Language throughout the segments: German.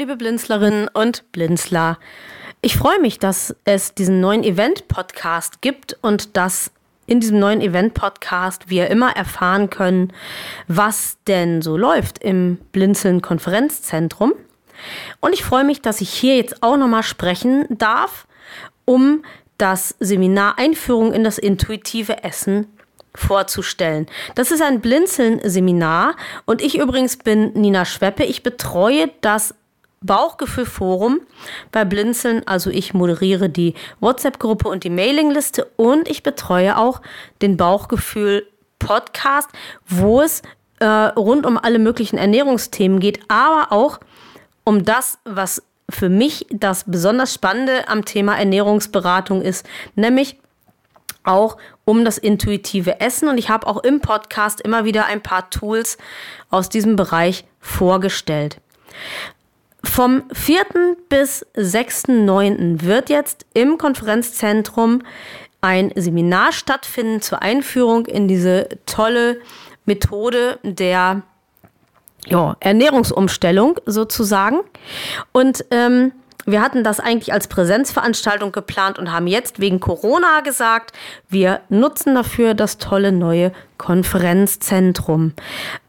Liebe Blinzlerinnen und Blinzler. Ich freue mich, dass es diesen neuen Event-Podcast gibt und dass in diesem neuen Event-Podcast wir immer erfahren können, was denn so läuft im Blinzeln Konferenzzentrum. Und ich freue mich, dass ich hier jetzt auch nochmal sprechen darf, um das Seminar Einführung in das intuitive Essen vorzustellen. Das ist ein Blinzeln-Seminar und ich übrigens bin Nina Schweppe. Ich betreue das Bauchgefühl-Forum bei Blinzeln. Also ich moderiere die WhatsApp-Gruppe und die Mailingliste und ich betreue auch den Bauchgefühl-Podcast, wo es äh, rund um alle möglichen Ernährungsthemen geht, aber auch um das, was für mich das besonders Spannende am Thema Ernährungsberatung ist, nämlich auch um das intuitive Essen. Und ich habe auch im Podcast immer wieder ein paar Tools aus diesem Bereich vorgestellt. Vom 4. bis 6.9. wird jetzt im Konferenzzentrum ein Seminar stattfinden zur Einführung in diese tolle Methode der ja, Ernährungsumstellung sozusagen. Und ähm, wir hatten das eigentlich als Präsenzveranstaltung geplant und haben jetzt wegen Corona gesagt, wir nutzen dafür das tolle neue Konferenzzentrum.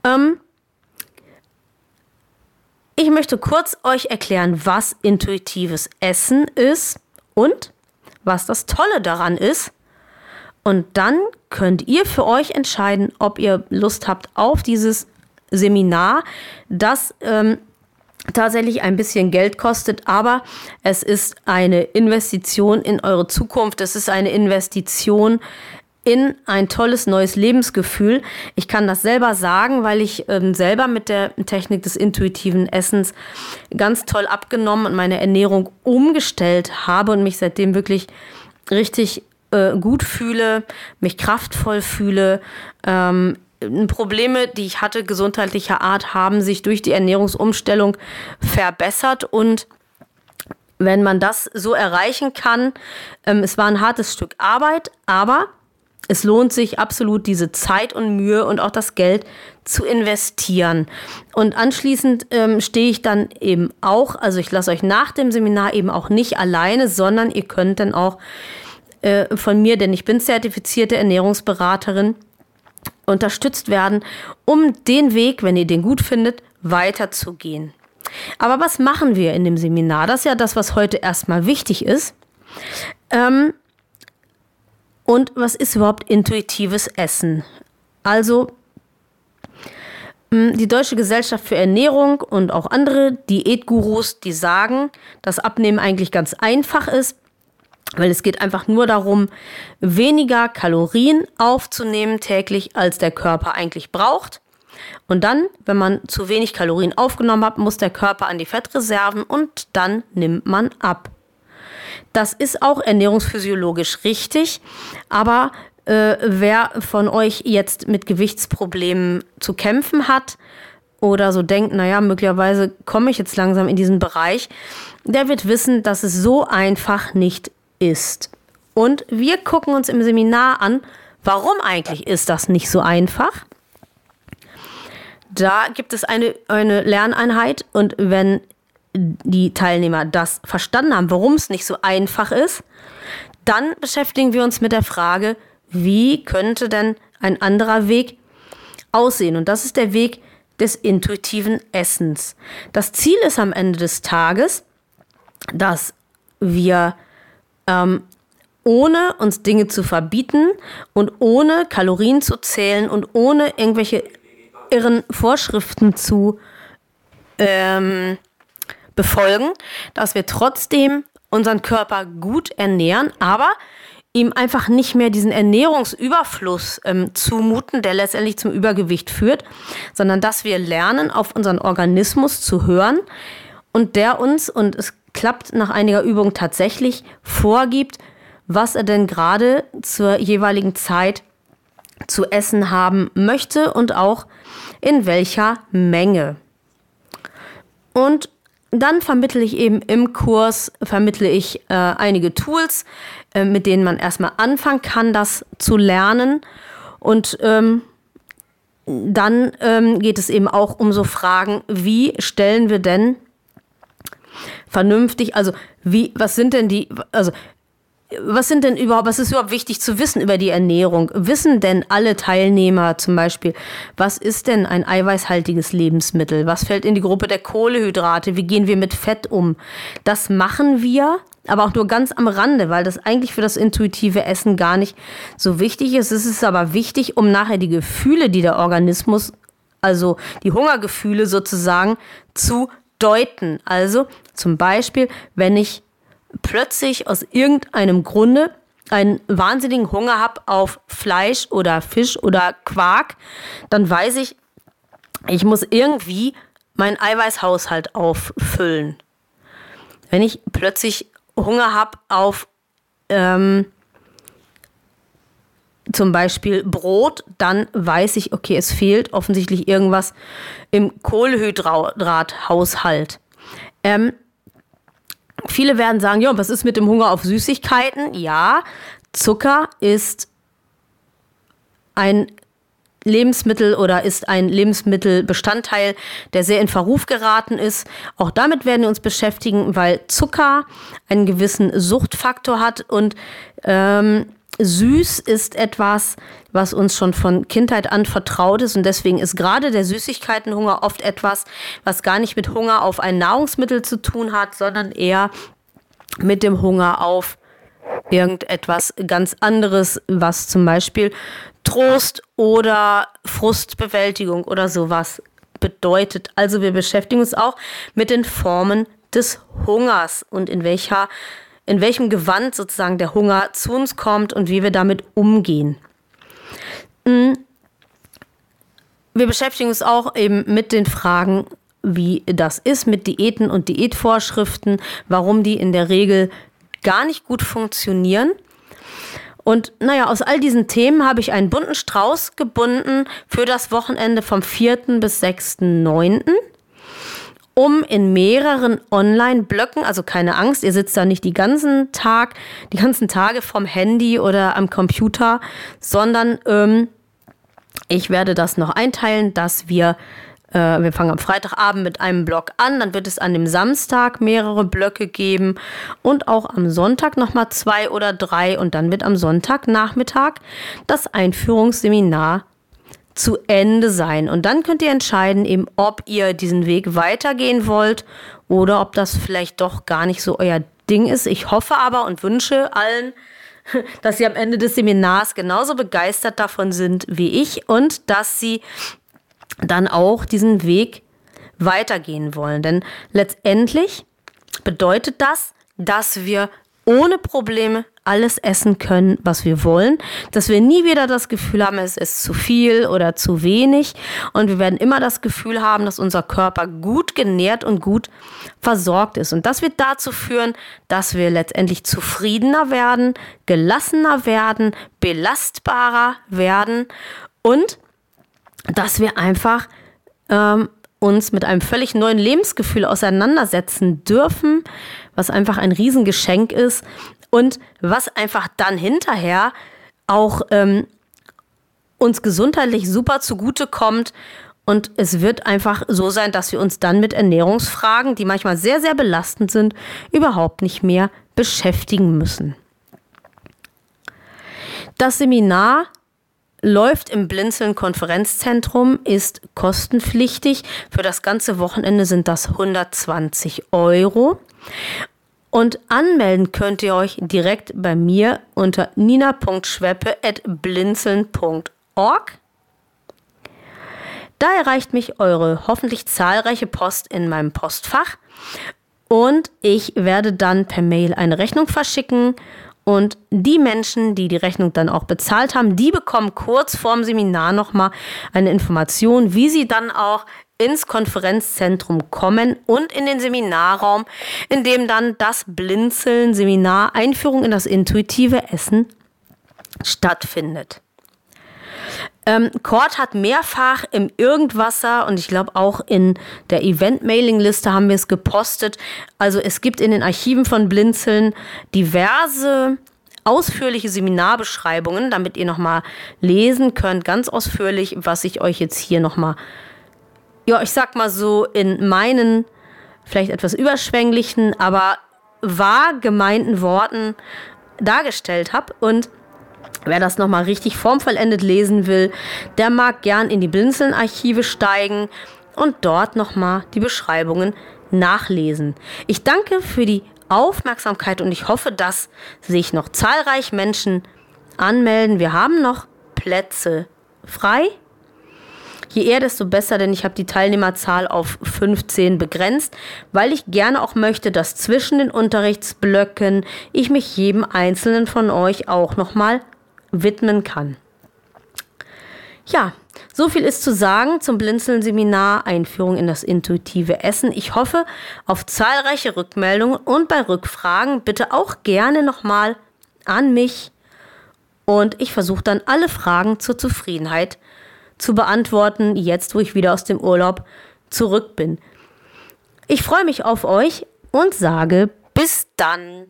Ähm, ich möchte kurz euch erklären, was intuitives Essen ist und was das Tolle daran ist. Und dann könnt ihr für euch entscheiden, ob ihr Lust habt auf dieses Seminar, das ähm, tatsächlich ein bisschen Geld kostet, aber es ist eine Investition in eure Zukunft. Es ist eine Investition in ein tolles neues Lebensgefühl. Ich kann das selber sagen, weil ich ähm, selber mit der Technik des intuitiven Essens ganz toll abgenommen und meine Ernährung umgestellt habe und mich seitdem wirklich richtig äh, gut fühle, mich kraftvoll fühle. Ähm, Probleme, die ich hatte, gesundheitlicher Art, haben sich durch die Ernährungsumstellung verbessert und wenn man das so erreichen kann, ähm, es war ein hartes Stück Arbeit, aber es lohnt sich absolut, diese Zeit und Mühe und auch das Geld zu investieren. Und anschließend ähm, stehe ich dann eben auch, also ich lasse euch nach dem Seminar eben auch nicht alleine, sondern ihr könnt dann auch äh, von mir, denn ich bin zertifizierte Ernährungsberaterin, unterstützt werden, um den Weg, wenn ihr den gut findet, weiterzugehen. Aber was machen wir in dem Seminar? Das ist ja das, was heute erstmal wichtig ist. Ähm, und was ist überhaupt intuitives Essen? Also die Deutsche Gesellschaft für Ernährung und auch andere Diätgurus, die sagen, dass Abnehmen eigentlich ganz einfach ist, weil es geht einfach nur darum, weniger Kalorien aufzunehmen täglich, als der Körper eigentlich braucht. Und dann, wenn man zu wenig Kalorien aufgenommen hat, muss der Körper an die Fettreserven und dann nimmt man ab. Das ist auch ernährungsphysiologisch richtig, aber äh, wer von euch jetzt mit Gewichtsproblemen zu kämpfen hat oder so denkt, naja, möglicherweise komme ich jetzt langsam in diesen Bereich, der wird wissen, dass es so einfach nicht ist. Und wir gucken uns im Seminar an, warum eigentlich ist das nicht so einfach. Da gibt es eine, eine Lerneinheit und wenn die Teilnehmer das verstanden haben, warum es nicht so einfach ist, dann beschäftigen wir uns mit der Frage, wie könnte denn ein anderer Weg aussehen? Und das ist der Weg des intuitiven Essens. Das Ziel ist am Ende des Tages, dass wir ähm, ohne uns Dinge zu verbieten und ohne Kalorien zu zählen und ohne irgendwelche irren Vorschriften zu ähm, befolgen, dass wir trotzdem unseren Körper gut ernähren, aber ihm einfach nicht mehr diesen Ernährungsüberfluss ähm, zumuten, der letztendlich zum Übergewicht führt, sondern dass wir lernen, auf unseren Organismus zu hören und der uns, und es klappt nach einiger Übung tatsächlich, vorgibt, was er denn gerade zur jeweiligen Zeit zu essen haben möchte und auch in welcher Menge. Und dann vermittle ich eben im Kurs, vermittle ich äh, einige Tools, äh, mit denen man erstmal anfangen kann, das zu lernen. Und ähm, dann ähm, geht es eben auch um so Fragen, wie stellen wir denn vernünftig, also wie, was sind denn die, also was sind denn überhaupt, was ist überhaupt wichtig zu wissen über die Ernährung? Wissen denn alle Teilnehmer zum Beispiel, was ist denn ein eiweißhaltiges Lebensmittel? Was fällt in die Gruppe der Kohlehydrate? Wie gehen wir mit Fett um? Das machen wir, aber auch nur ganz am Rande, weil das eigentlich für das intuitive Essen gar nicht so wichtig ist. Es ist aber wichtig, um nachher die Gefühle, die der Organismus, also die Hungergefühle sozusagen, zu deuten. Also zum Beispiel, wenn ich plötzlich aus irgendeinem Grunde einen wahnsinnigen Hunger habe auf Fleisch oder Fisch oder Quark, dann weiß ich, ich muss irgendwie meinen Eiweißhaushalt auffüllen. Wenn ich plötzlich Hunger habe auf ähm, zum Beispiel Brot, dann weiß ich, okay, es fehlt offensichtlich irgendwas im Kohlenhydrathaushalt. Ähm, Viele werden sagen, ja, was ist mit dem Hunger auf Süßigkeiten? Ja, Zucker ist ein Lebensmittel oder ist ein Lebensmittelbestandteil, der sehr in Verruf geraten ist. Auch damit werden wir uns beschäftigen, weil Zucker einen gewissen Suchtfaktor hat und ähm, süß ist etwas, was uns schon von Kindheit an vertraut ist und deswegen ist gerade der Süßigkeitenhunger oft etwas, was gar nicht mit Hunger auf ein Nahrungsmittel zu tun hat, sondern eher mit dem Hunger auf irgendetwas ganz anderes, was zum Beispiel Trost oder Frustbewältigung oder sowas bedeutet. Also wir beschäftigen uns auch mit den Formen des Hungers und in welcher in welchem Gewand sozusagen der Hunger zu uns kommt und wie wir damit umgehen. Mm. Wir beschäftigen uns auch eben mit den Fragen, wie das ist mit Diäten und Diätvorschriften, warum die in der Regel gar nicht gut funktionieren. Und naja, aus all diesen Themen habe ich einen bunten Strauß gebunden für das Wochenende vom 4. bis 6.9 um in mehreren Online-Blöcken, also keine Angst, ihr sitzt da nicht die ganzen Tag, die ganzen Tage vom Handy oder am Computer, sondern ähm, ich werde das noch einteilen, dass wir äh, wir fangen am Freitagabend mit einem Block an, dann wird es an dem Samstag mehrere Blöcke geben und auch am Sonntag nochmal zwei oder drei und dann wird am Sonntagnachmittag das Einführungsseminar zu Ende sein. Und dann könnt ihr entscheiden, eben, ob ihr diesen Weg weitergehen wollt oder ob das vielleicht doch gar nicht so euer Ding ist. Ich hoffe aber und wünsche allen, dass sie am Ende des Seminars genauso begeistert davon sind wie ich und dass sie dann auch diesen Weg weitergehen wollen. Denn letztendlich bedeutet das, dass wir ohne Probleme alles essen können, was wir wollen, dass wir nie wieder das Gefühl haben, es ist zu viel oder zu wenig. Und wir werden immer das Gefühl haben, dass unser Körper gut genährt und gut versorgt ist. Und das wird dazu führen, dass wir letztendlich zufriedener werden, gelassener werden, belastbarer werden. Und dass wir einfach ähm, uns mit einem völlig neuen Lebensgefühl auseinandersetzen dürfen, was einfach ein Riesengeschenk ist und was einfach dann hinterher auch ähm, uns gesundheitlich super zugute kommt. Und es wird einfach so sein, dass wir uns dann mit Ernährungsfragen, die manchmal sehr, sehr belastend sind, überhaupt nicht mehr beschäftigen müssen. Das Seminar läuft im Blinzeln Konferenzzentrum, ist kostenpflichtig. Für das ganze Wochenende sind das 120 Euro. Und anmelden könnt ihr euch direkt bei mir unter nina.schweppe.blinzeln.org. Da erreicht mich eure hoffentlich zahlreiche Post in meinem Postfach und ich werde dann per Mail eine Rechnung verschicken und die Menschen, die die Rechnung dann auch bezahlt haben, die bekommen kurz vorm Seminar nochmal eine Information, wie sie dann auch ins Konferenzzentrum kommen und in den Seminarraum, in dem dann das Blinzeln Seminar Einführung in das intuitive Essen stattfindet. Ähm, Kort hat mehrfach im Irgendwasser und ich glaube auch in der Event-Mailing-Liste haben wir es gepostet. Also es gibt in den Archiven von Blinzeln diverse ausführliche Seminarbeschreibungen, damit ihr nochmal lesen könnt, ganz ausführlich, was ich euch jetzt hier nochmal, ja, ich sag mal so, in meinen vielleicht etwas überschwänglichen, aber wahr gemeinten Worten dargestellt habe. Und wer das nochmal richtig formvollendet lesen will, der mag gern in die Blinzeln-Archive steigen und dort nochmal die Beschreibungen nachlesen. Ich danke für die Aufmerksamkeit und ich hoffe, dass sich noch zahlreich Menschen anmelden. Wir haben noch Plätze frei. Je eher, desto besser, denn ich habe die Teilnehmerzahl auf 15 begrenzt, weil ich gerne auch möchte, dass zwischen den Unterrichtsblöcken ich mich jedem einzelnen von euch auch nochmal widmen kann. Ja, so viel ist zu sagen zum Blinzeln-Seminar Einführung in das intuitive Essen. Ich hoffe auf zahlreiche Rückmeldungen und bei Rückfragen bitte auch gerne nochmal an mich und ich versuche dann alle Fragen zur Zufriedenheit zu beantworten, jetzt wo ich wieder aus dem Urlaub zurück bin. Ich freue mich auf euch und sage bis dann.